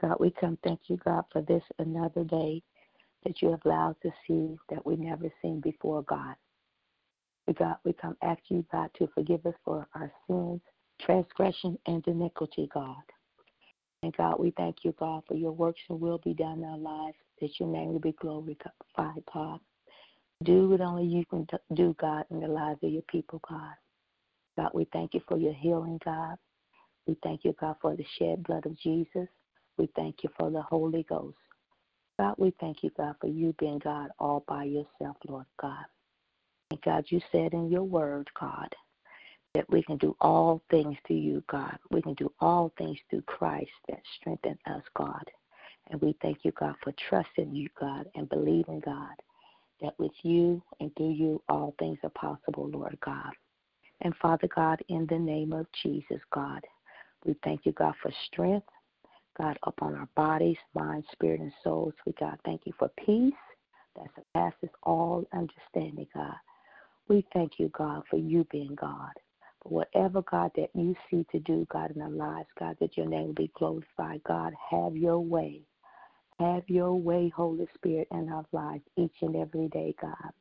God, we come thank you, God, for this another day that you have allowed to see that we never seen before, God. God, we come ask you, God, to forgive us for our sins, transgression, and iniquity, God. And God, we thank you, God, for your works and will be done in our lives, that your name will be glorified, God. Do what only you can do, God, in the lives of your people, God. God, we thank you for your healing, God. We thank you, God, for the shed blood of Jesus. We thank you for the Holy Ghost. God, we thank you, God, for you being God all by yourself, Lord God. And God, you said in your word, God, that we can do all things through you, God. We can do all things through Christ that strengthen us, God. And we thank you, God, for trusting you, God, and believing, God, that with you and through you all things are possible, Lord God. And Father God, in the name of Jesus, God, we thank you, God, for strength, God, upon our bodies, mind, spirit, and souls. We, God, thank you for peace that surpasses all understanding, God. We thank you, God, for you being God For whatever, God, that you see to do, God, in our lives, God, that your name will be glorified. God, have your way. Have your way, Holy Spirit, in our lives each and every day, God.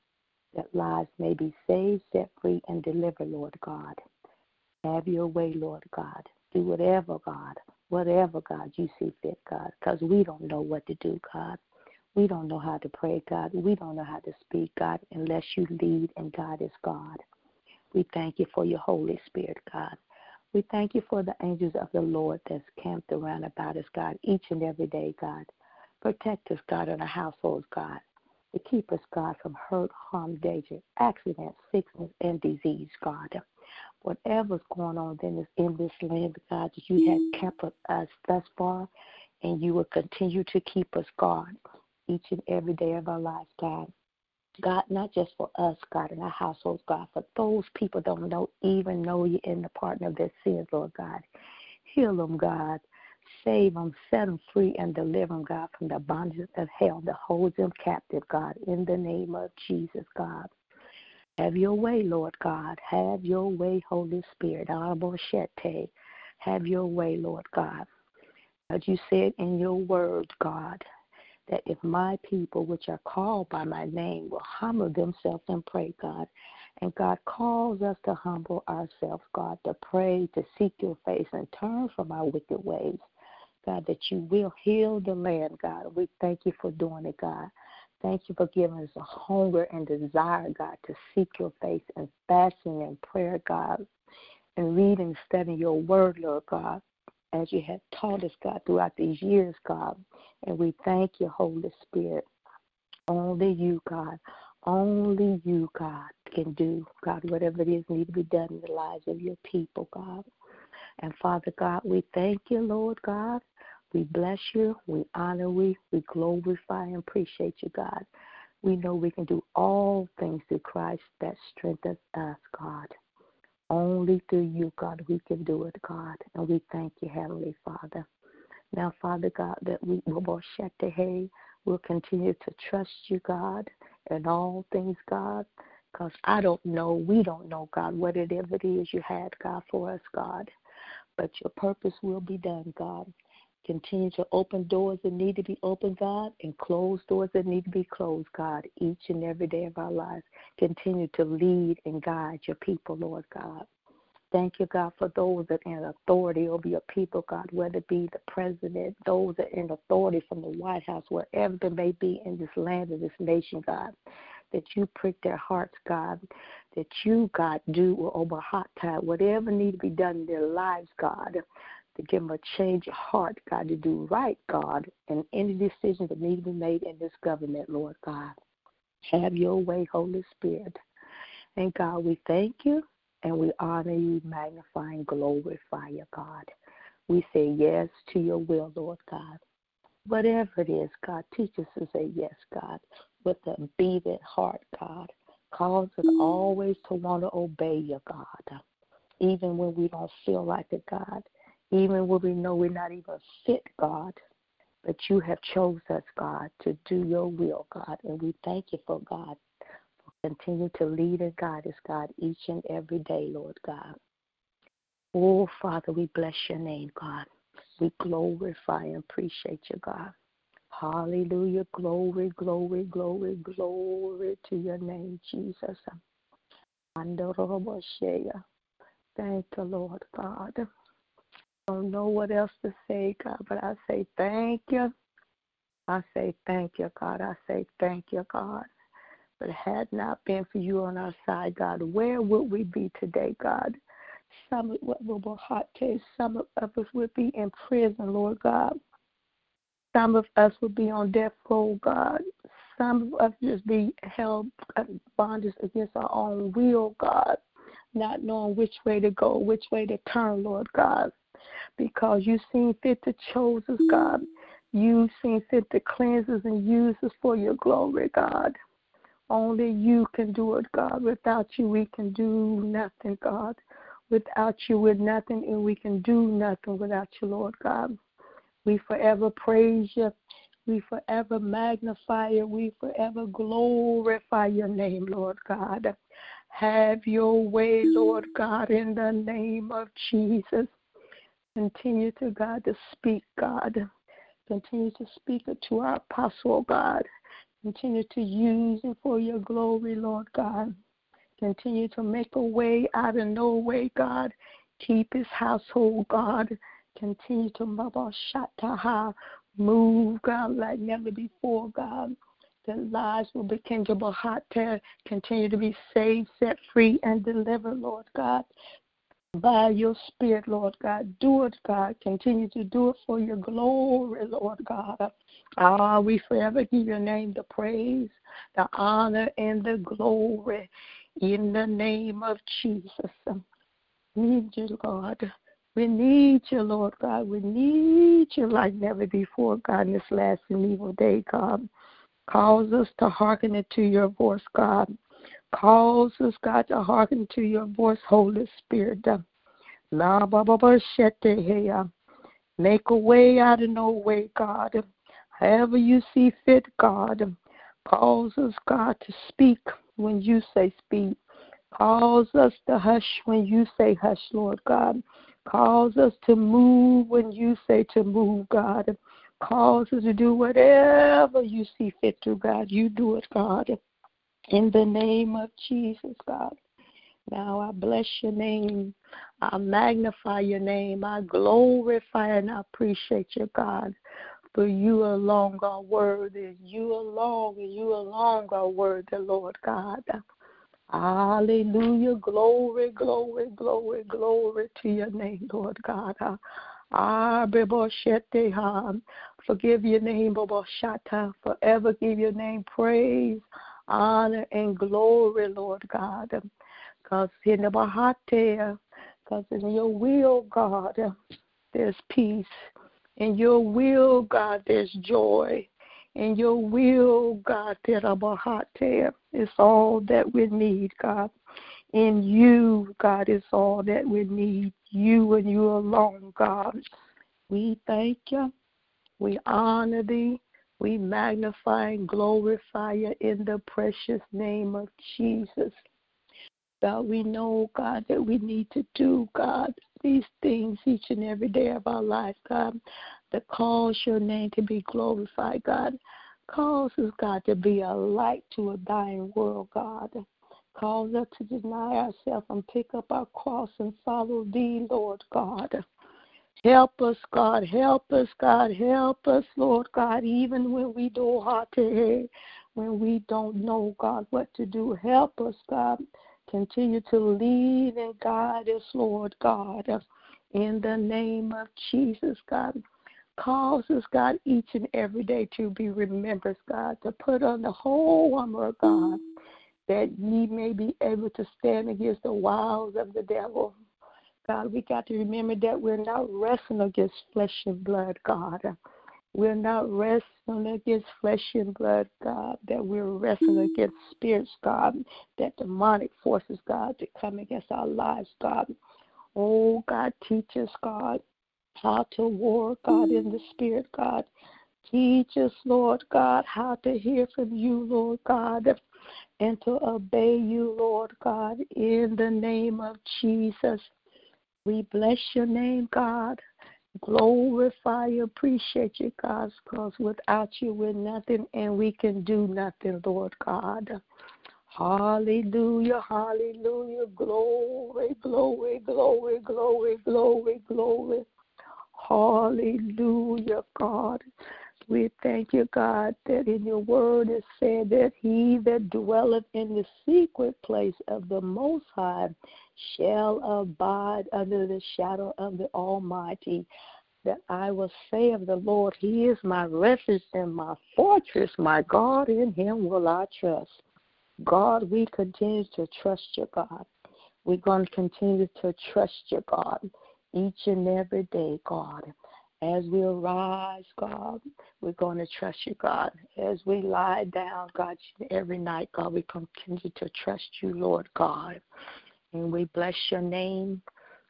That lives may be saved, set free, and delivered, Lord God. Have your way, Lord God. Do whatever, God, whatever, God, you see fit, God, because we don't know what to do, God. We don't know how to pray, God. We don't know how to speak, God, unless you lead and God is God. We thank you for your Holy Spirit, God. We thank you for the angels of the Lord that's camped around about us, God, each and every day, God. Protect us, God, in our households, God. To keep us, God, from hurt, harm, danger, accident, sickness, and disease, God. Whatever's going on in this, in this land, God, you have kept us thus far, and you will continue to keep us, God, each and every day of our lives, God. God, not just for us, God, in our households, God, for those people don't know, even know you in the partner of their sins, Lord God. Heal them, God. Save them, set them free, and deliver them, God, from the bondage of hell that holds them captive, God, in the name of Jesus, God. Have your way, Lord God. Have your way, Holy Spirit. Have your way, Lord God. As you said in your word, God, that if my people, which are called by my name, will humble themselves and pray, God, and God calls us to humble ourselves, God, to pray, to seek your face, and turn from our wicked ways, God, that you will heal the land, God. We thank you for doing it, God. Thank you for giving us a hunger and desire, God, to seek your face and fasting and prayer, God, and reading and studying your word, Lord God as you have taught us, God, throughout these years, God. And we thank you, Holy Spirit. Only you, God. Only you, God, can do, God, whatever it is need to be done in the lives of your people, God. And Father God, we thank you, Lord God. We bless you, we honor you, we glorify and appreciate you, God. We know we can do all things through Christ that strengthens us, God. Only through you, God, we can do it, God. And we thank you, Heavenly Father. Now, Father God, that we will continue to trust you, God, in all things, God. Because I don't know, we don't know, God, whatever it is you had, God, for us, God. But your purpose will be done, God. Continue to open doors that need to be opened, God, and close doors that need to be closed, God, each and every day of our lives. Continue to lead and guide your people, Lord God. Thank you, God, for those that are in authority over your people, God, whether it be the president, those that are in authority from the White House, wherever they may be in this land or this nation, God, that you prick their hearts, God, that you, God, do over hot tide, whatever need to be done in their lives, God, to give them a change of heart, God, to do right, God, and any decisions that need to be made in this government, Lord God. Have your way, Holy Spirit. And God, we thank you and we honor you, magnify and glorify you, God. We say yes to your will, Lord God. Whatever it is, God, teach us to say yes, God, with a beating heart, God. Cause us always to want to obey you, God, even when we don't feel like it, God, even when we know we're not even fit, God. But you have chose us, God, to do your will, God. And we thank you for God. For continue to lead and guide us, God, each and every day, Lord God. Oh, Father, we bless your name, God. We glorify and appreciate you, God. Hallelujah. Glory, glory, glory, glory to your name, Jesus. Thank you, Lord God. Don't know what else to say, God, but I say thank you. I say thank you, God. I say thank you, God. But had not been for you on our side, God, where would we be today, God? Some of what will hot taste. Some of us would be in prison, Lord God. Some of us would be on death row, God. Some of us just be held bondage against our own will, God, not knowing which way to go, which way to turn, Lord God. Because you seen fit to chose us, God. You seen fit to cleanse us and use us for your glory, God. Only you can do it, God. Without you, we can do nothing, God. Without you, we're nothing, and we can do nothing without you, Lord God. We forever praise you. We forever magnify you. We forever glorify your name, Lord God. Have your way, Lord God, in the name of Jesus. Continue to God to speak, God. Continue to speak to our apostle, God. Continue to use it for your glory, Lord God. Continue to make a way out of no way, God. Keep his household, God. Continue to Maba Shataha move, God, like never before, God. The lives will be kindled continue to be saved, set free, and delivered, Lord God. By your spirit, Lord God. Do it, God. Continue to do it for your glory, Lord God. Ah, we forever give your name the praise, the honor, and the glory in the name of Jesus. Need you, Lord. We need you, Lord God. We need you like never before, God, in this last and evil day, God. Cause us to hearken to your voice, God. Cause us, God, to hearken to your voice, Holy Spirit. Make a way out of no way, God. However you see fit, God. Cause us, God, to speak when you say speak. Cause us to hush when you say hush, Lord God. Cause us to move when you say to move, God. Cause us to do whatever you see fit to, God. You do it, God. In the name of Jesus, God. Now I bless your name. I magnify your name. I glorify and I appreciate you, God. For you alone are worthy. You alone, you alone are worthy, Lord God. Hallelujah. Glory, glory, glory, glory to your name, Lord God. Ah, Forgive your name, Shata. Forever give your name praise, honor, and glory, Lord God. Because in the Bahate, because in your will, God, there's peace. In your will, God, there's joy. In your will, God, is all that we need, God. In you, God, is all that we need. You and you alone, God. We thank you. We honor thee. We magnify and glorify you in the precious name of Jesus. God, we know, God, that we need to do, God, these things each and every day of our life, God that cause your name to be glorified, God. Causes God to be a light to a dying world, God. Cause us to deny ourselves and pick up our cross and follow thee, Lord God. Help us, God. Help us, God. Help us, Lord God, even when we do hard to hear, when we don't know, God, what to do. Help us, God. Continue to lead and guide us, Lord God. Uh, in the name of Jesus, God. Cause us, God, each and every day to be remembered, God, to put on the whole armor of God, that ye may be able to stand against the wiles of the devil. God, we got to remember that we're not wrestling against flesh and blood, God. We're not wrestling against flesh and blood, God, that we're wrestling against spirits, God, that demonic forces, God, to come against our lives, God. Oh, God, teach us, God, how to war, God, in the spirit, God. Teach us, Lord God, how to hear from you, Lord God, and to obey you, Lord God, in the name of Jesus. We bless your name, God glorify you, appreciate you, God, because without you we're nothing and we can do nothing, Lord God. Hallelujah, hallelujah, glory, glory, glory, glory, glory, glory. Hallelujah, God. We thank you, God, that in your word it said that he that dwelleth in the secret place of the Most High shall abide under the shadow of the Almighty. That I will say of the Lord, He is my refuge and my fortress, my God, in Him will I trust. God, we continue to trust you, God. We're going to continue to trust you, God, each and every day, God. As we arise, God, we're going to trust you, God. As we lie down, God, every night, God, we continue to trust you, Lord God. And we bless your name.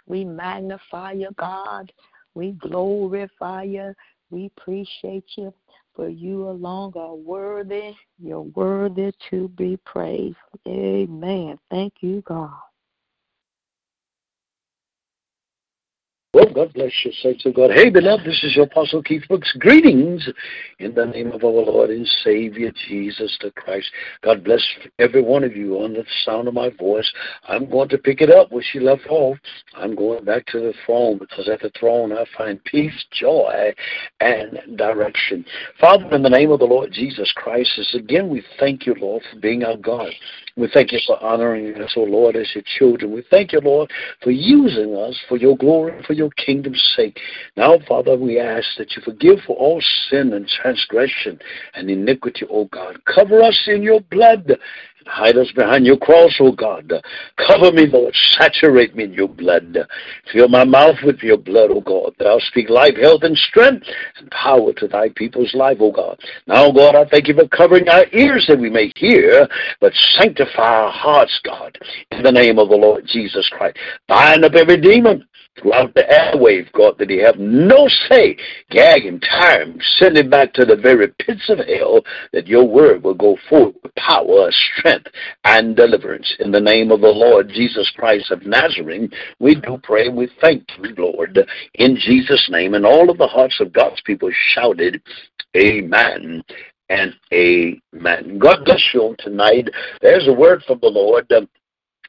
We magnify you, God. We glorify you. We appreciate you. For you alone are worthy. You're worthy to be praised. Amen. Thank you, God. God bless you, saints of God. Hey, beloved, this is your Apostle Keith Brooks. Greetings in the name of our Lord and Savior, Jesus the Christ. God bless every one of you on the sound of my voice. I'm going to pick it up where she left off. I'm going back to the throne because at the throne I find peace, joy, and direction. Father, in the name of the Lord Jesus Christ, again we thank you, Lord, for being our God. We thank you for honoring us, O Lord, as your children. We thank you, Lord, for using us for your glory, for your kingdom's sake. Now, Father, we ask that you forgive for all sin and transgression and iniquity, O God. Cover us in your blood Hide us behind your cross, O God. Cover me, Lord. Saturate me in your blood. Fill my mouth with your blood, O God, that I'll speak life, health, and strength and power to thy people's life, O God. Now, God, I thank you for covering our ears that we may hear, but sanctify our hearts, God, in the name of the Lord Jesus Christ. Bind up every demon throughout the airwave, God, that he have no say. Gag him, tire him, send him back to the very pits of hell, that your word will go forth with power, strength, and deliverance. In the name of the Lord Jesus Christ of Nazareth, we do pray we thank you, Lord, in Jesus' name. And all of the hearts of God's people shouted, Amen and amen. God bless you tonight. There's a word from the Lord.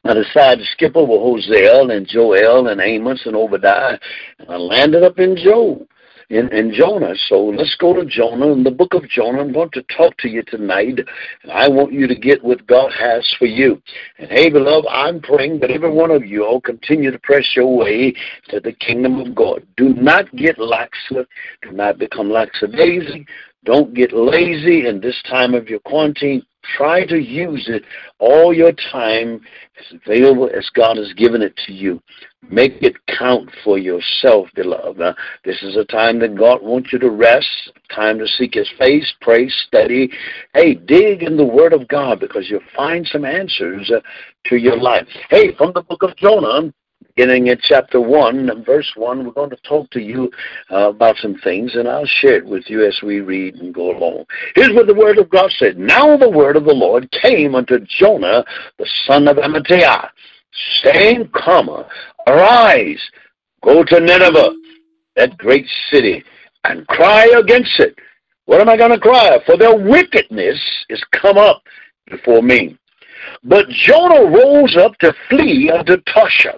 I decided to skip over Hosea and Joel and Amos and Obadiah, and I landed up in Job. In Jonah. So let's go to Jonah. In the book of Jonah, I'm going to talk to you tonight, and I want you to get what God has for you. And hey, beloved, I'm praying that every one of you all continue to press your way to the kingdom of God. Do not get lax. Do not become lackadaisy. Don't get lazy in this time of your quarantine. Try to use it all your time as available as God has given it to you. Make it count for yourself, beloved. Uh, this is a time that God wants you to rest, time to seek His face, pray, study. Hey, dig in the Word of God because you'll find some answers uh, to your life. Hey, from the book of Jonah, beginning in chapter 1 and verse 1, we're going to talk to you uh, about some things, and I'll share it with you as we read and go along. Here's what the word of God said. Now the word of the Lord came unto Jonah, the son of Amittai, saying, Come, arise, go to Nineveh, that great city, and cry against it. What am I going to cry? For their wickedness is come up before me. But Jonah rose up to flee unto Tarshish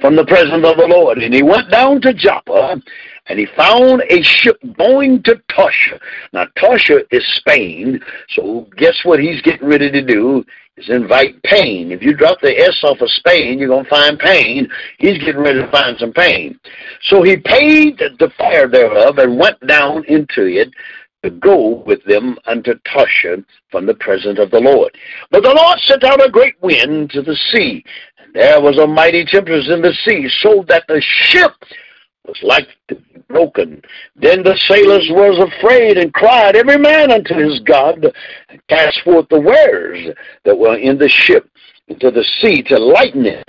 from the presence of the Lord. And he went down to Joppa and he found a ship going to Tarshish. Now, Tarshish is Spain, so guess what he's getting ready to do? Is invite pain. If you drop the S off of Spain, you're going to find pain. He's getting ready to find some pain. So he paid the fare thereof and went down into it to go with them unto Tarshish from the presence of the Lord. But the Lord sent out a great wind to the sea, there was a mighty tempest in the sea, so that the ship was like broken. Then the sailors was afraid and cried, every man unto his God, and cast forth the wares that were in the ship into the sea to lighten it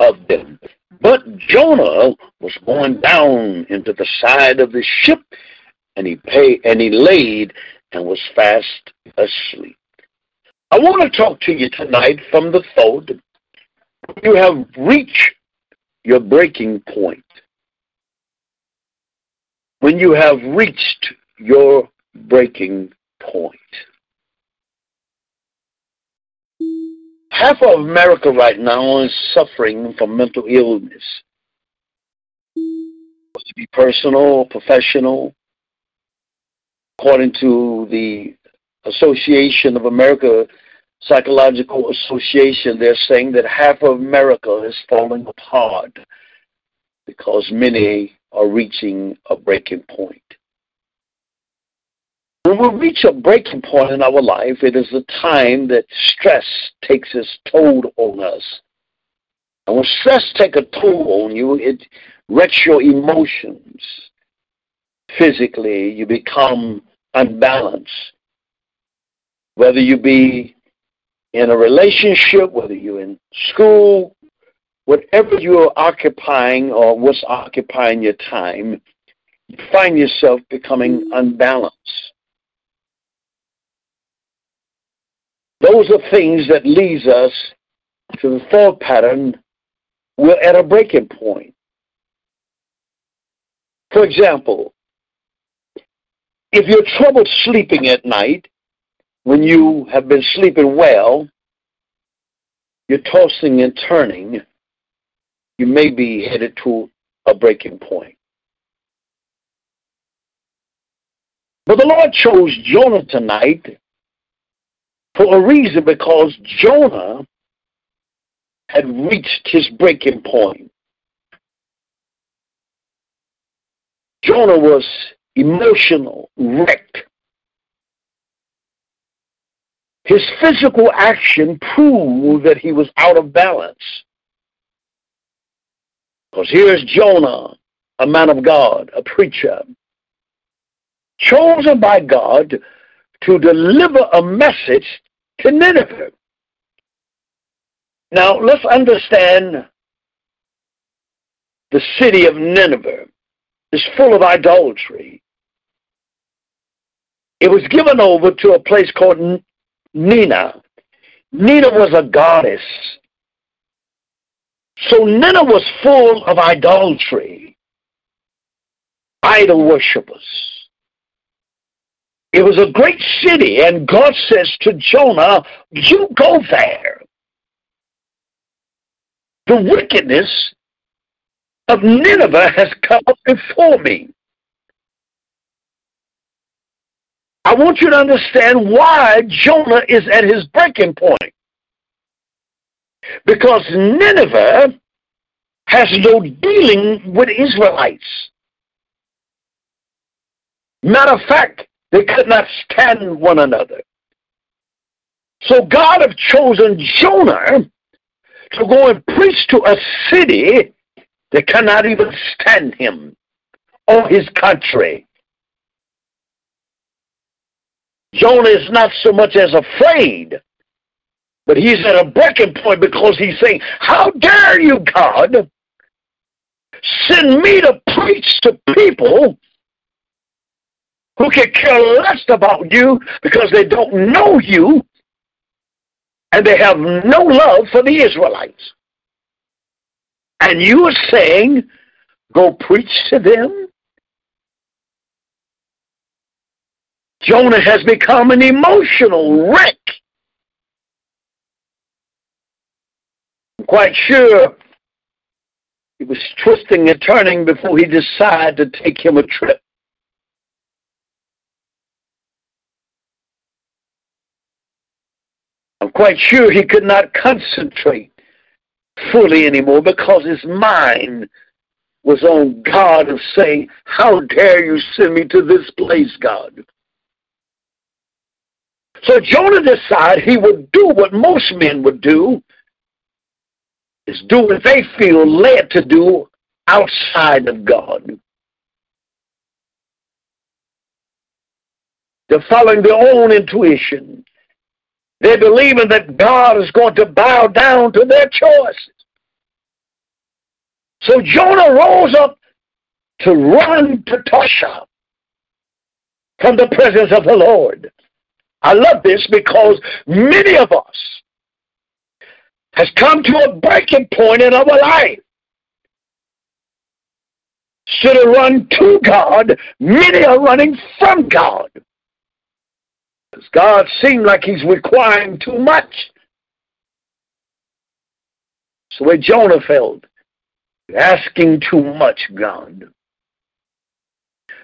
of them. But Jonah was going down into the side of the ship, and he paid, and he laid and was fast asleep. I want to talk to you tonight from the thought you have reached your breaking point. When you have reached your breaking point. Half of America right now is suffering from mental illness. To be personal professional, according to the Association of America Psychological Association, they're saying that half of America is falling apart because many are reaching a breaking point. When we reach a breaking point in our life, it is the time that stress takes its toll on us. And when stress takes a toll on you, it wrecks your emotions. Physically, you become unbalanced. Whether you be in a relationship, whether you're in school, whatever you're occupying or what's occupying your time, you find yourself becoming unbalanced. Those are things that leads us to the thought pattern. We're at a breaking point. For example, if you're troubled sleeping at night, when you have been sleeping well, you're tossing and turning, you may be headed to a breaking point. But the Lord chose Jonah tonight for a reason because Jonah had reached his breaking point. Jonah was emotional, wrecked. His physical action proved that he was out of balance. Because here's Jonah, a man of God, a preacher, chosen by God to deliver a message to Nineveh. Now, let's understand the city of Nineveh is full of idolatry. It was given over to a place called Nineveh. Nina was a goddess. So Nina was full of idolatry, idol worshippers. It was a great city, and God says to Jonah, You go there. The wickedness of Nineveh has come before me. I want you to understand why Jonah is at his breaking point. Because Nineveh has no dealing with Israelites. Matter of fact, they could not stand one another. So God have chosen Jonah to go and preach to a city that cannot even stand him or his country. Jonah is not so much as afraid, but he's at a breaking point because he's saying, How dare you, God, send me to preach to people who can care less about you because they don't know you and they have no love for the Israelites. And you are saying, go preach to them? Jonah has become an emotional wreck. I'm quite sure he was twisting and turning before he decided to take him a trip. I'm quite sure he could not concentrate fully anymore because his mind was on God of saying, How dare you send me to this place, God? So Jonah decided he would do what most men would do, is do what they feel led to do outside of God. They're following their own intuition. They're believing that God is going to bow down to their choices. So Jonah rose up to run to Tarshish from the presence of the Lord. I love this because many of us has come to a breaking point in our life. Should have run to God, many are running from God. Because God seemed like he's requiring too much. So where Jonah felt, asking too much, God.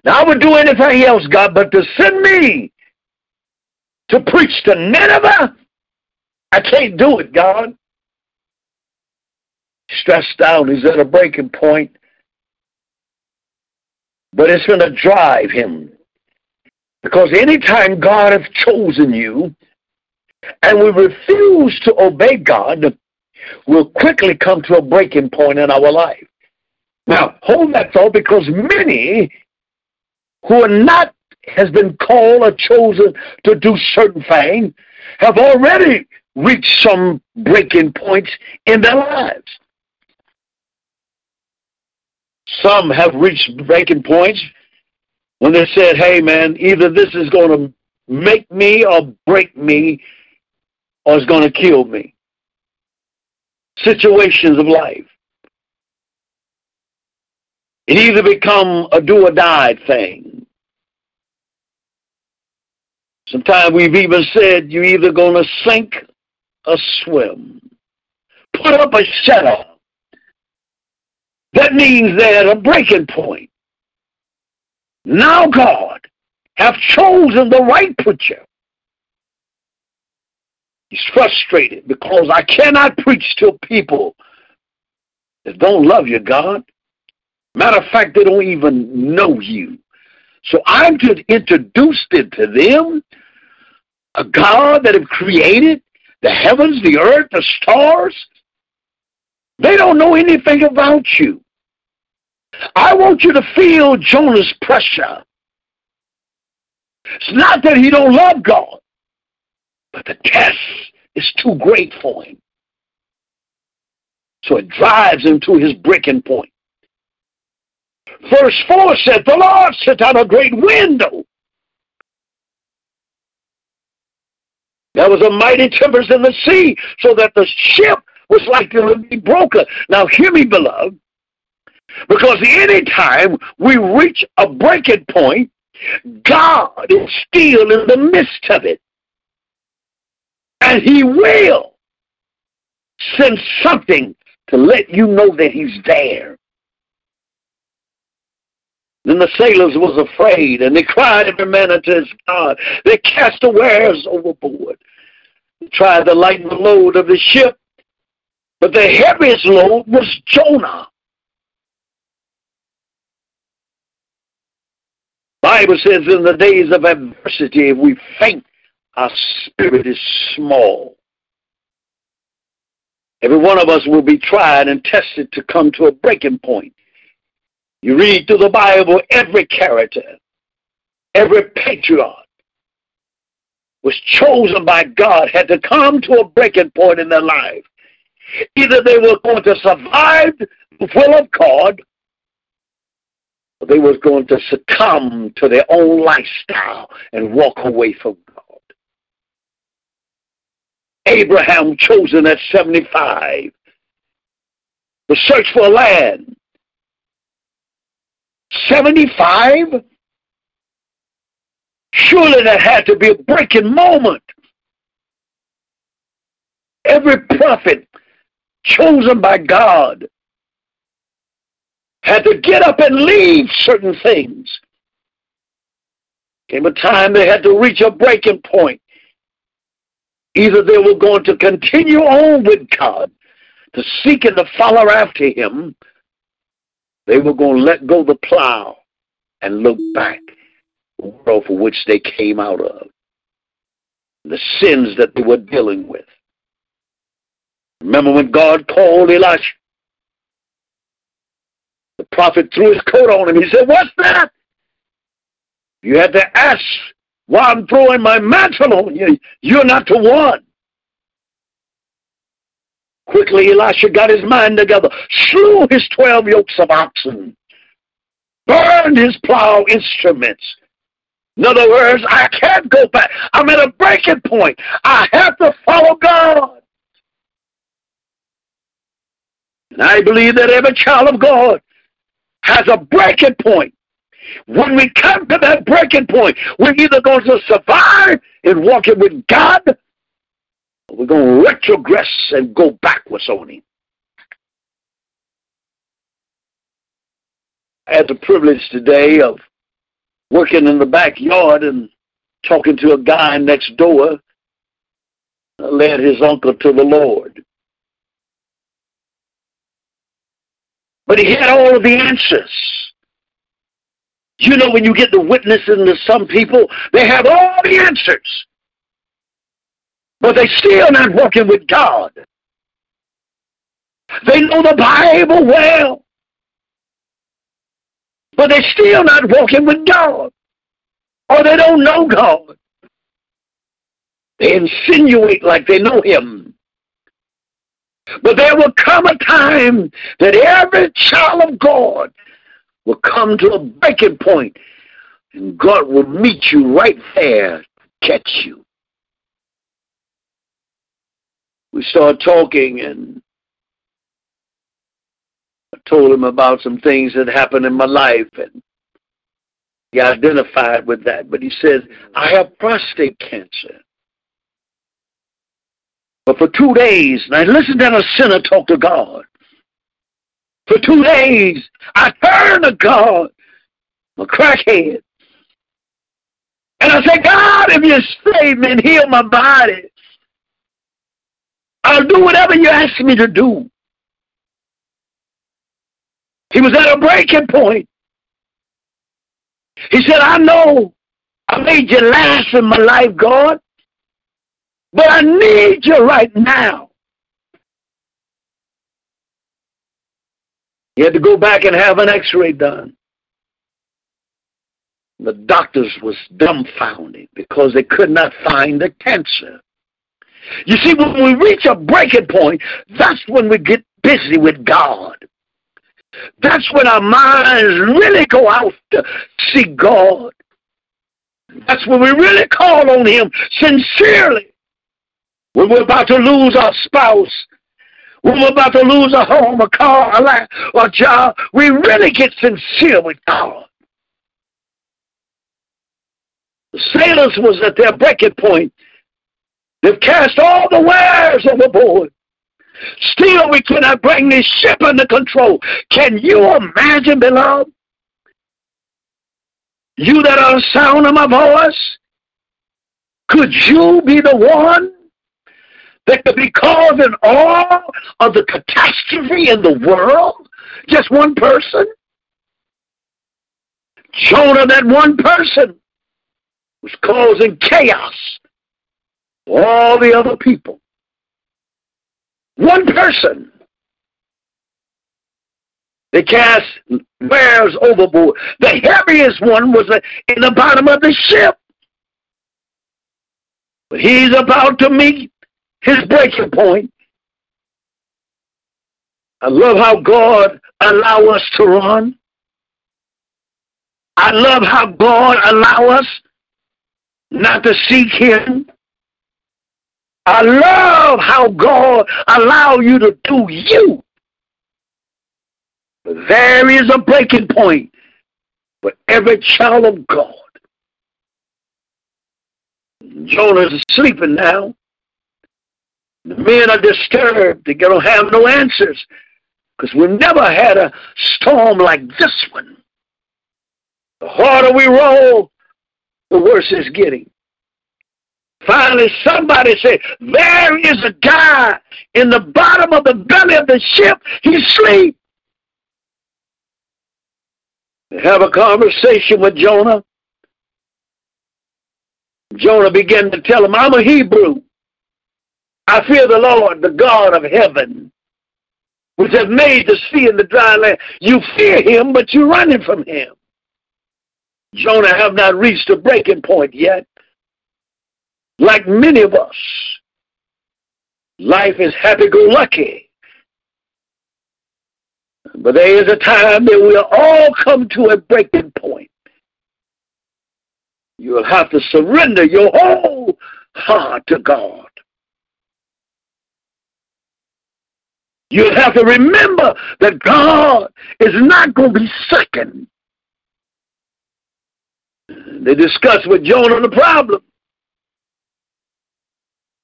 Now I would do anything else, God, but to send me to preach to Nineveh, I can't do it, God. Stressed out, he's at a breaking point. But it's going to drive him. Because anytime God has chosen you and we refuse to obey God, we'll quickly come to a breaking point in our life. Now, hold that thought because many who are not has been called or chosen to do certain things have already reached some breaking points in their lives. Some have reached breaking points when they said, hey man, either this is going to make me or break me or it's going to kill me. Situations of life. It either become a do or die thing. Sometimes we've even said you're either going to sink or swim. Put up a shutter. That means they're at a breaking point. Now God have chosen the right preacher. He's frustrated because I cannot preach to people that don't love you, God. Matter of fact, they don't even know you. So I'm to introduce it to them, a God that have created the heavens, the earth, the stars. They don't know anything about you. I want you to feel Jonah's pressure. It's not that he don't love God, but the test is too great for him. So it drives him to his breaking point. Verse 4 said, The Lord sent out a great window. There was a mighty tempest in the sea, so that the ship was like to be broken. Now hear me, beloved. Because anytime we reach a breaking point, God is still in the midst of it. And he will send something to let you know that he's there. Then the sailors was afraid, and they cried every man unto his God. They cast the wares overboard. They tried to lighten the load of the ship, but the heaviest load was Jonah. Bible says in the days of adversity, if we faint, our spirit is small. Every one of us will be tried and tested to come to a breaking point. You read through the Bible, every character, every patriarch was chosen by God, had to come to a breaking point in their life. Either they were going to survive the will of God, or they was going to succumb to their own lifestyle and walk away from God. Abraham chosen at 75 to search for land 75? Surely that had to be a breaking moment. Every prophet chosen by God had to get up and leave certain things. Came a time they had to reach a breaking point. Either they were going to continue on with God, to seek and to follow after Him, they were going to let go the plow and look back the world for which they came out of, the sins that they were dealing with. Remember when God called Elisha? The prophet threw his coat on him. He said, What's that? You had to ask why I'm throwing my mantle on you. You're not the one. Quickly, Elisha got his mind together, slew his twelve yokes of oxen, burned his plow instruments. In other words, I can't go back. I'm at a breaking point. I have to follow God. And I believe that every child of God has a breaking point. When we come to that breaking point, we're either going to survive in walking with God we're going to retrogress and go backwards on him. I had the privilege today of working in the backyard and talking to a guy next door led his uncle to the Lord. But he had all of the answers. You know, when you get to witnessing to some people, they have all the answers but they still not working with God. They know the Bible well, but they're still not walking with God, or they don't know God. They insinuate like they know Him. But there will come a time that every child of God will come to a breaking point, and God will meet you right there, to catch you. We started talking and I told him about some things that happened in my life and he identified with that. But he said, I have prostate cancer. But for two days, and I listened to a sinner talk to God. For two days, I turned to God, a crackhead. And I said, God, if you save me and heal my body, I'll do whatever you ask me to do. He was at a breaking point. He said, I know I made you last in my life, God, but I need you right now. He had to go back and have an x-ray done. The doctors was dumbfounded because they could not find the cancer. You see, when we reach a breaking point, that's when we get busy with God. That's when our minds really go out to see God. That's when we really call on Him sincerely. When we're about to lose our spouse, when we're about to lose a home, a car, a life, a job, we really get sincere with God. The sailors was at their breaking point They've cast all the wares overboard. Still, we cannot bring this ship under control. Can you imagine, beloved? You that are sound of my voice, could you be the one that could be causing all of the catastrophe in the world? Just one person? Jonah, that one person, was causing chaos all the other people. One person. They cast wares overboard. The heaviest one was uh, in the bottom of the ship. But he's about to meet his breaking point. I love how God allow us to run. I love how God allow us not to seek him. I love how God allow you to do you. There is a breaking point for every child of God. Jonah's sleeping now. The men are disturbed. They don't have no answers because we never had a storm like this one. The harder we roll, the worse it's getting. Finally, somebody said, There is a guy in the bottom of the belly of the ship. He's asleep. They have a conversation with Jonah. Jonah began to tell him, I'm a Hebrew. I fear the Lord, the God of heaven. which has made the sea and the dry land. You fear him, but you're running from him. Jonah have not reached a breaking point yet. Like many of us, life is happy-go-lucky. But there is a time that we'll all come to a breaking point. You'll have to surrender your whole heart to God. You'll have to remember that God is not going to be second. They discussed with Jonah the problem.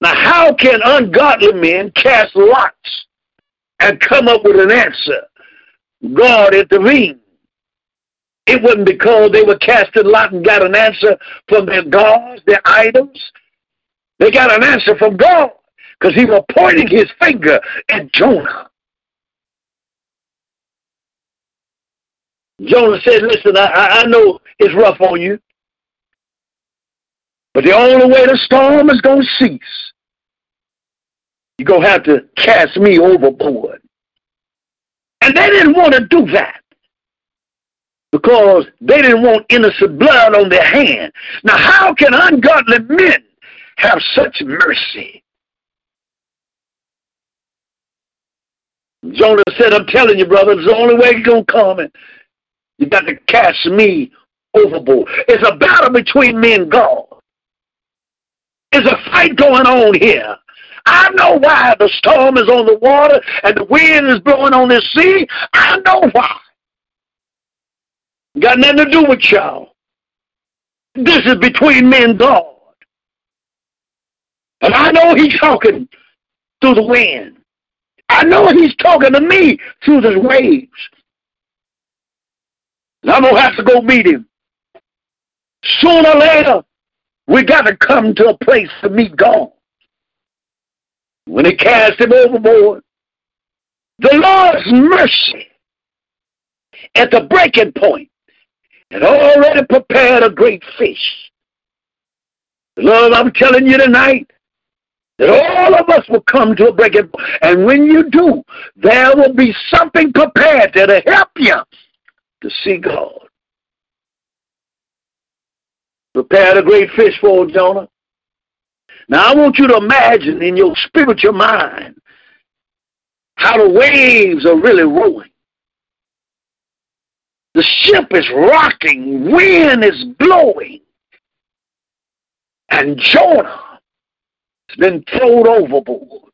Now, how can ungodly men cast lots and come up with an answer? God intervened. It wasn't because they were casting lot and got an answer from their gods, their idols. They got an answer from God because he was pointing his finger at Jonah. Jonah said, listen, I, I know it's rough on you, but the only way the storm is going to cease, you're going to have to cast me overboard. And they didn't want to do that because they didn't want innocent blood on their hand. Now, how can ungodly men have such mercy? Jonah said, I'm telling you, brother, it's the only way you're going to come. And you got to cast me overboard. It's a battle between me and God. It's a fight going on here. I know why the storm is on the water and the wind is blowing on this sea. I know why. Got nothing to do with y'all. This is between me and God. And I know he's talking through the wind. I know he's talking to me through the waves. And I'm going to have to go meet him. Sooner or later, we got to come to a place to meet God. When he cast him overboard, the Lord's mercy at the breaking point had already prepared a great fish. Lord, I'm telling you tonight that all of us will come to a breaking point. And when you do, there will be something prepared that'll help you to see God. Prepared a great fish for Jonah. Now I want you to imagine in your spiritual mind how the waves are really rolling. The ship is rocking, wind is blowing, and Jonah has been thrown overboard.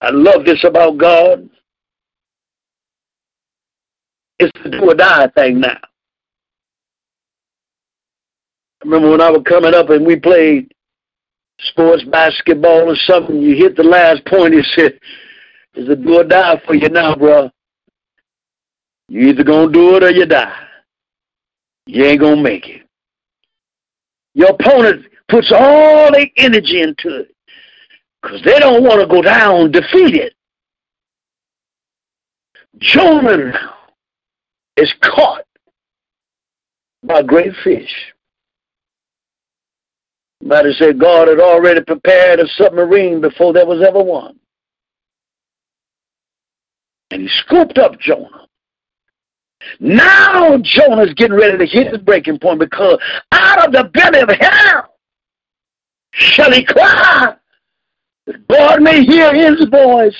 I love this about God. It's the do or die thing now. I remember when I was coming up and we played sports, basketball or something, you hit the last point, he said, it's a do or die for you now, bro. You either gonna do it or you die. You ain't gonna make it. Your opponent puts all their energy into it because they don't want to go down defeated. Jonah is caught by great fish. Somebody said God had already prepared a submarine before there was ever one. And he scooped up Jonah. Now Jonah's getting ready to hit his breaking point because out of the belly of hell shall he cry. God may hear his voice.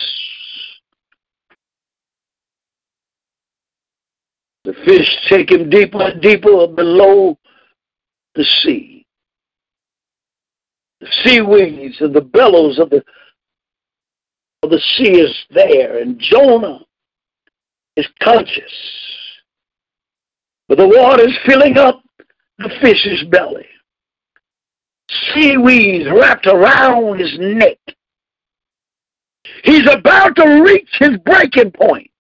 The fish take him deeper and deeper below the sea. The seaweeds and the billows of the of the sea is there, and Jonah is conscious. But the water is filling up the fish's belly. Seaweeds wrapped around his neck. He's about to reach his breaking point.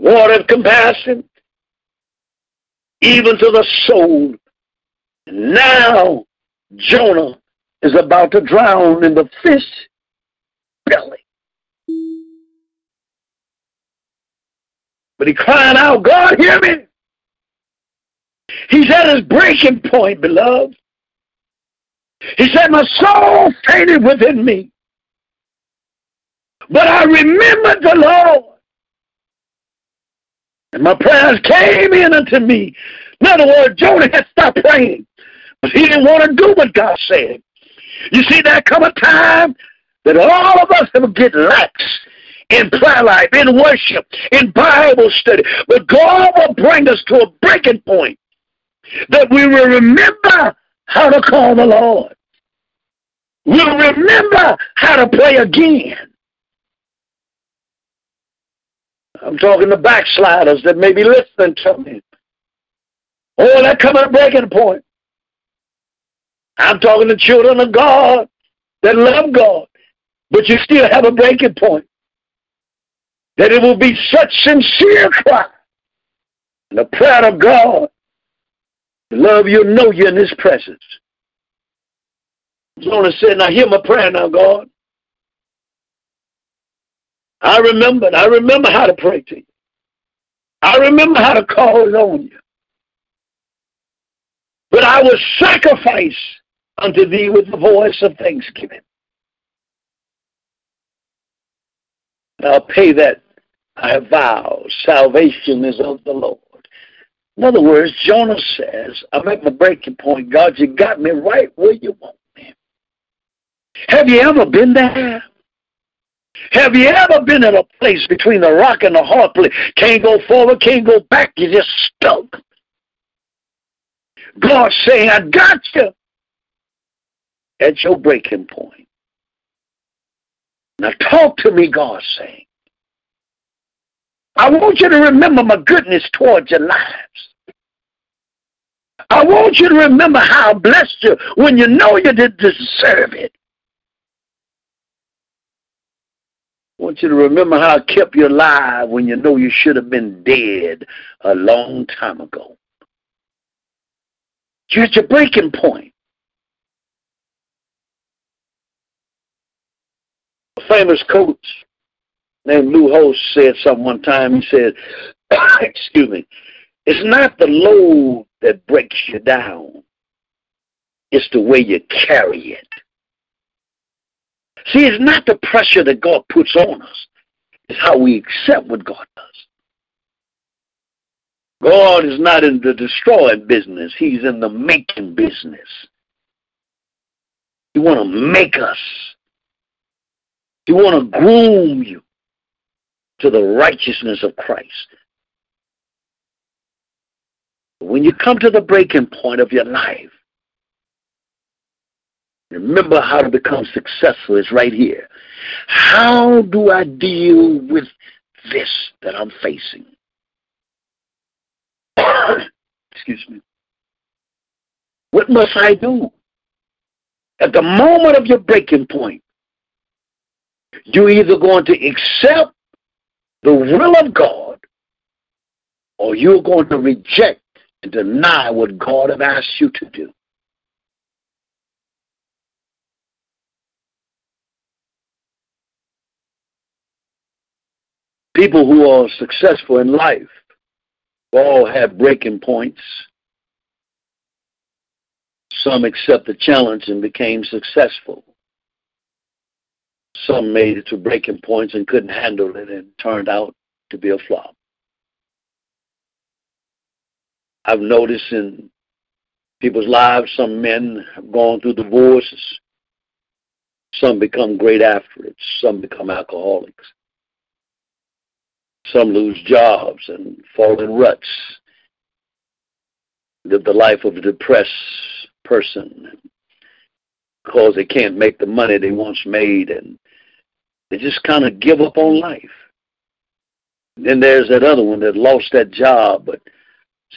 water of compassion, even to the soul. Now Jonah is about to drown in the fish belly. But he cried out, God, hear me. He's at his breaking point, beloved. He said, My soul fainted within me. But I remembered the Lord. And my prayers came in unto me. In other words, Jonah had stopped praying. But he didn't want to do what God said. You see, there come a time that all of us will get lax in prayer life, in worship, in Bible study. But God will bring us to a breaking point that we will remember how to call the Lord. We'll remember how to pray again. I'm talking to backsliders that may be listening to me. Oh, that coming a breaking point. I'm talking to children of God that love God, but you still have a breaking point. That it will be such sincere cry the prayer of God. Love you, know you in His presence. Jonah said, Now hear my prayer now, God. I remember, I remember how to pray to you. I remember how to call on you. But I will sacrifice unto thee with the voice of thanksgiving. I'll pay that I vow. Salvation is of the Lord. In other words, Jonah says, I'm at my breaking point. God, you got me right where you want me. Have you ever been there? Have you ever been in a place between the rock and the hard place? Can't go forward, can't go back, you're just stuck. God saying, I got you at your breaking point. Now talk to me, God saying. I want you to remember my goodness towards your lives. I want you to remember how I blessed you when you know you didn't deserve it. I want you to remember how I kept you alive when you know you should have been dead a long time ago. You're at your breaking point. Famous coach named Lou Holtz said something one time. He said, excuse me, it's not the load that breaks you down. It's the way you carry it. See, it's not the pressure that God puts on us. It's how we accept what God does. God is not in the destroying business. He's in the making business. He want to make us. He want to groom you to the righteousness of Christ. When you come to the breaking point of your life, remember how to become successful is right here. How do I deal with this that I'm facing? Excuse me. What must I do? At the moment of your breaking point, you're either going to accept the will of God or you're going to reject and deny what God has asked you to do. People who are successful in life all have breaking points. Some accept the challenge and became successful. Some made it to breaking points and couldn't handle it and turned out to be a flop. I've noticed in people's lives, some men have gone through divorces. Some become great after it. Some become alcoholics. Some lose jobs and fall in ruts. Live the life of a depressed person because they can't make the money they once made and they just kind of give up on life. Then there's that other one that lost that job but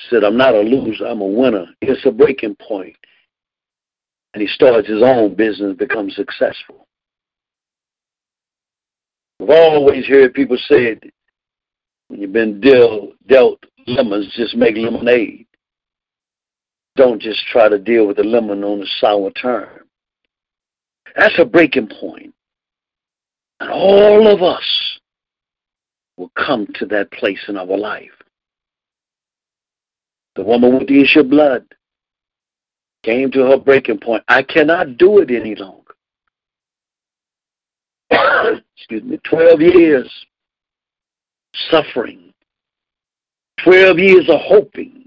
said, I'm not a loser, I'm a winner. It's a breaking point. And he starts his own business, becomes successful. I've always heard people say, when you've been dealt, dealt lemons, just make lemonade. Don't just try to deal with the lemon on the sour term. That's a breaking point. And all of us will come to that place in our life. The woman with the issue of blood, came to her breaking point. I cannot do it any longer. Excuse me, 12 years suffering, 12 years of hoping.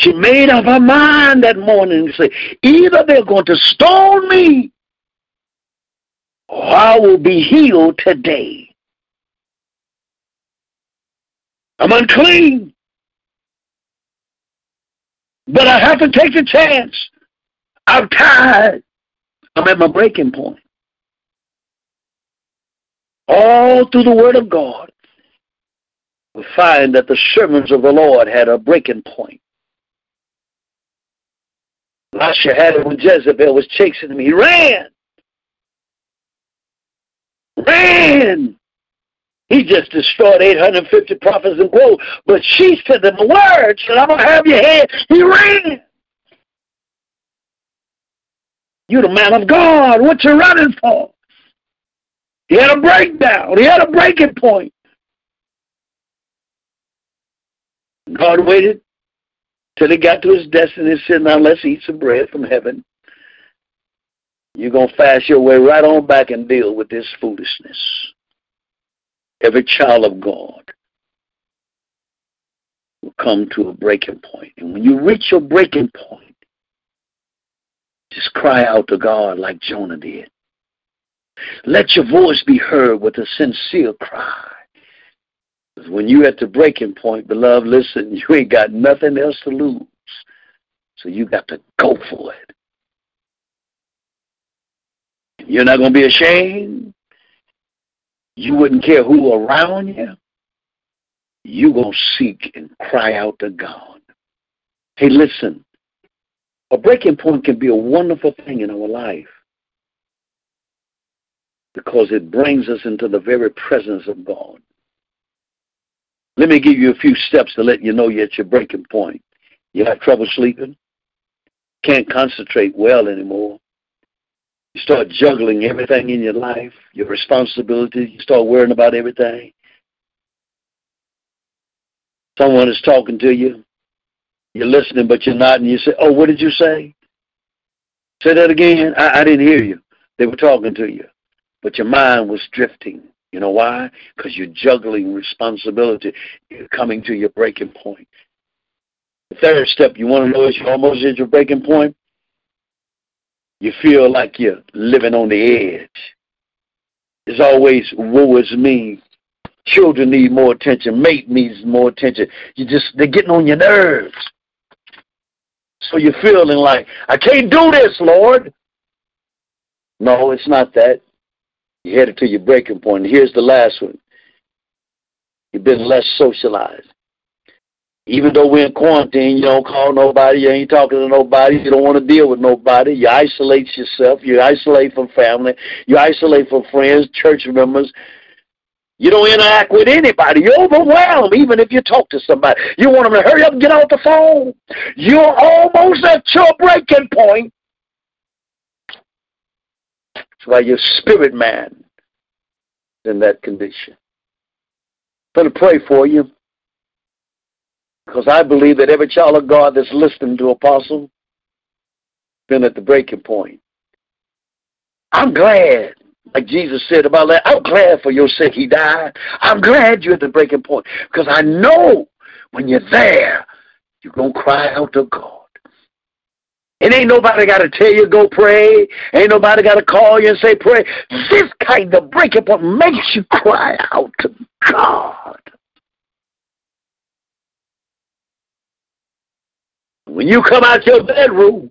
She made up her mind that morning and said, either they're going to stone me or I will be healed today. I'm unclean. But I have to take the chance. I'm tired. I'm at my breaking point. All through the Word of God, we find that the servants of the Lord had a breaking point. Elisha had it when Jezebel was chasing him. He ran. Ran. He just destroyed 850 prophets and gold. But she said the word, said, I'm going to have your head. He ran. You're the man of God. What you running for? He had a breakdown. He had a breaking point. God waited till he got to his destiny and said, Now let's eat some bread from heaven. You're going to fast your way right on back and deal with this foolishness every child of God will come to a breaking point. And when you reach your breaking point, just cry out to God like Jonah did. Let your voice be heard with a sincere cry. When you're at the breaking point, beloved, listen, you ain't got nothing else to lose. So you got to go for it. You're not going to be ashamed. You wouldn't care who around you. You're going to seek and cry out to God. Hey, listen. A breaking point can be a wonderful thing in our life because it brings us into the very presence of God. Let me give you a few steps to let you know you're at your breaking point. You have trouble sleeping? Can't concentrate well anymore. You start juggling everything in your life, your responsibilities. You start worrying about everything. Someone is talking to you. You're listening, but you're not, and you say, Oh, what did you say? Say that again. I, I didn't hear you. They were talking to you, but your mind was drifting. You know why? Because you're juggling responsibility. You're coming to your breaking point. The third step you want to know is you're almost at your breaking point. You feel like you're living on the edge. It's always woe is me. Children need more attention. Mate needs more attention. You just they're getting on your nerves. So you're feeling like, I can't do this, Lord. No, it's not that. You're headed to your breaking point. And here's the last one. You've been less socialized. Even though we're in quarantine, you don't call nobody, you ain't talking to nobody, you don't want to deal with nobody. You isolate yourself, you isolate from family, you isolate from friends, church members. You don't interact with anybody. You're overwhelmed, even if you talk to somebody. You want them to hurry up and get off the phone. You're almost at your breaking point. That's why your spirit man is in that condition. I'm going to pray for you. Because I believe that every child of God that's listening to Apostle been at the breaking point. I'm glad, like Jesus said about that, I'm glad for your sake he died. I'm glad you're at the breaking point. Because I know when you're there, you're going to cry out to God. It ain't nobody got to tell you go pray. Ain't nobody got to call you and say pray. This kind of breaking point makes you cry out to God. When you come out your bedroom,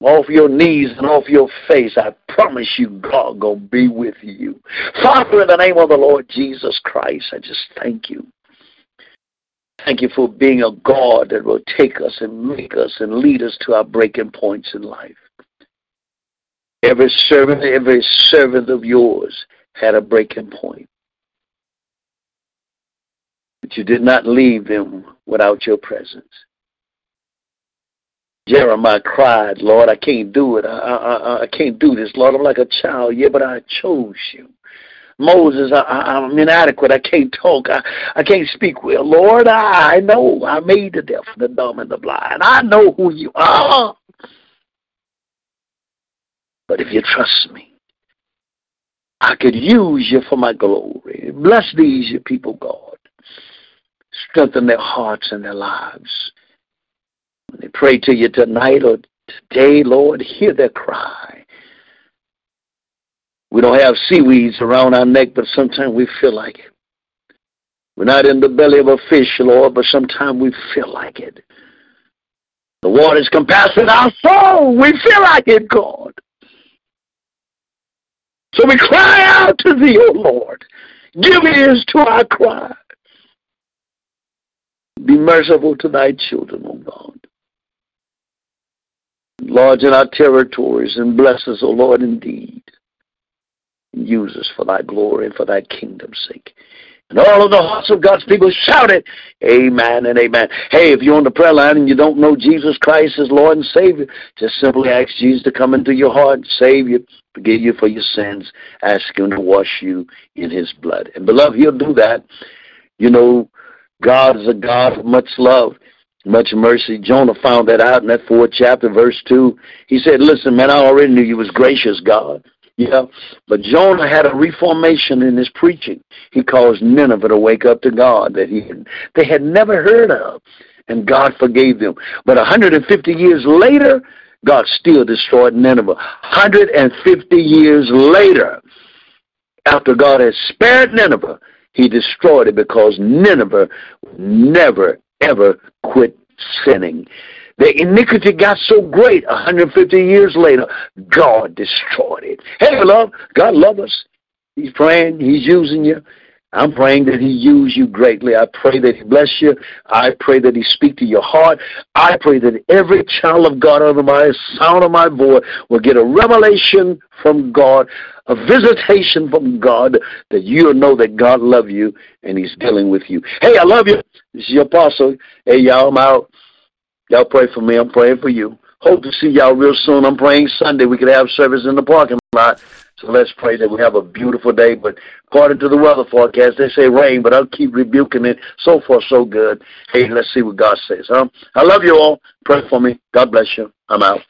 off your knees and off your face, I promise you God gonna be with you. Father, in the name of the Lord Jesus Christ, I just thank you. Thank you for being a God that will take us and make us and lead us to our breaking points in life. Every servant, every servant of yours had a breaking point. But you did not leave them without your presence. Jeremiah cried, Lord, I can't do it. I, I, I can't do this, Lord. I'm like a child. Yeah, but I chose you. Moses, I, am inadequate. I can't talk. I, I can't speak well. Lord, I, I know I made the deaf, the dumb, and the blind. I know who you are. But if you trust me, I could use you for my glory. Bless these, your people, God. Strengthen their hearts and their lives. When they pray to you tonight or today, Lord, hear their cry. We don't have seaweeds around our neck, but sometimes we feel like it. We're not in the belly of a fish, Lord, but sometimes we feel like it. The waters compassing our soul. We feel like it, God. So we cry out to thee, O Lord. Give ears to our cry. Be merciful to thy children, O God. Enlarge in our territories and bless us, O Lord, indeed. Use us for thy glory and for thy kingdom's sake. And all of the hearts of God's people shouted, Amen and Amen. Hey, if you're on the prayer line and you don't know Jesus Christ as Lord and Savior, just simply ask Jesus to come into your heart, save you, forgive you for your sins, ask Him to wash you in His blood. And beloved, He'll do that. You know, God is a God of much love, much mercy. Jonah found that out in that fourth chapter, verse 2. He said, Listen, man, I already knew you was gracious, God. Yeah, but Jonah had a reformation in his preaching. He caused Nineveh to wake up to God that he had, they had never heard of, and God forgave them. But 150 years later, God still destroyed Nineveh. 150 years later, after God had spared Nineveh, he destroyed it because Nineveh never, ever quit sinning. The iniquity got so great 150 years later, God destroyed it. Hey, beloved, God loves us. He's praying. He's using you. I'm praying that He use you greatly. I pray that He bless you. I pray that He speak to your heart. I pray that every child of God under my sound of my voice will get a revelation from God, a visitation from God, that you'll know that God loves you and He's dealing with you. Hey, I love you. This is your apostle. Hey, y'all, I'm out. Y'all pray for me. I'm praying for you. Hope to see y'all real soon. I'm praying Sunday we could have service in the parking lot. So let's pray that we have a beautiful day. But according to the weather forecast, they say rain, but I'll keep rebuking it. So far, so good. Hey, let's see what God says. Huh? I love you all. Pray for me. God bless you. I'm out.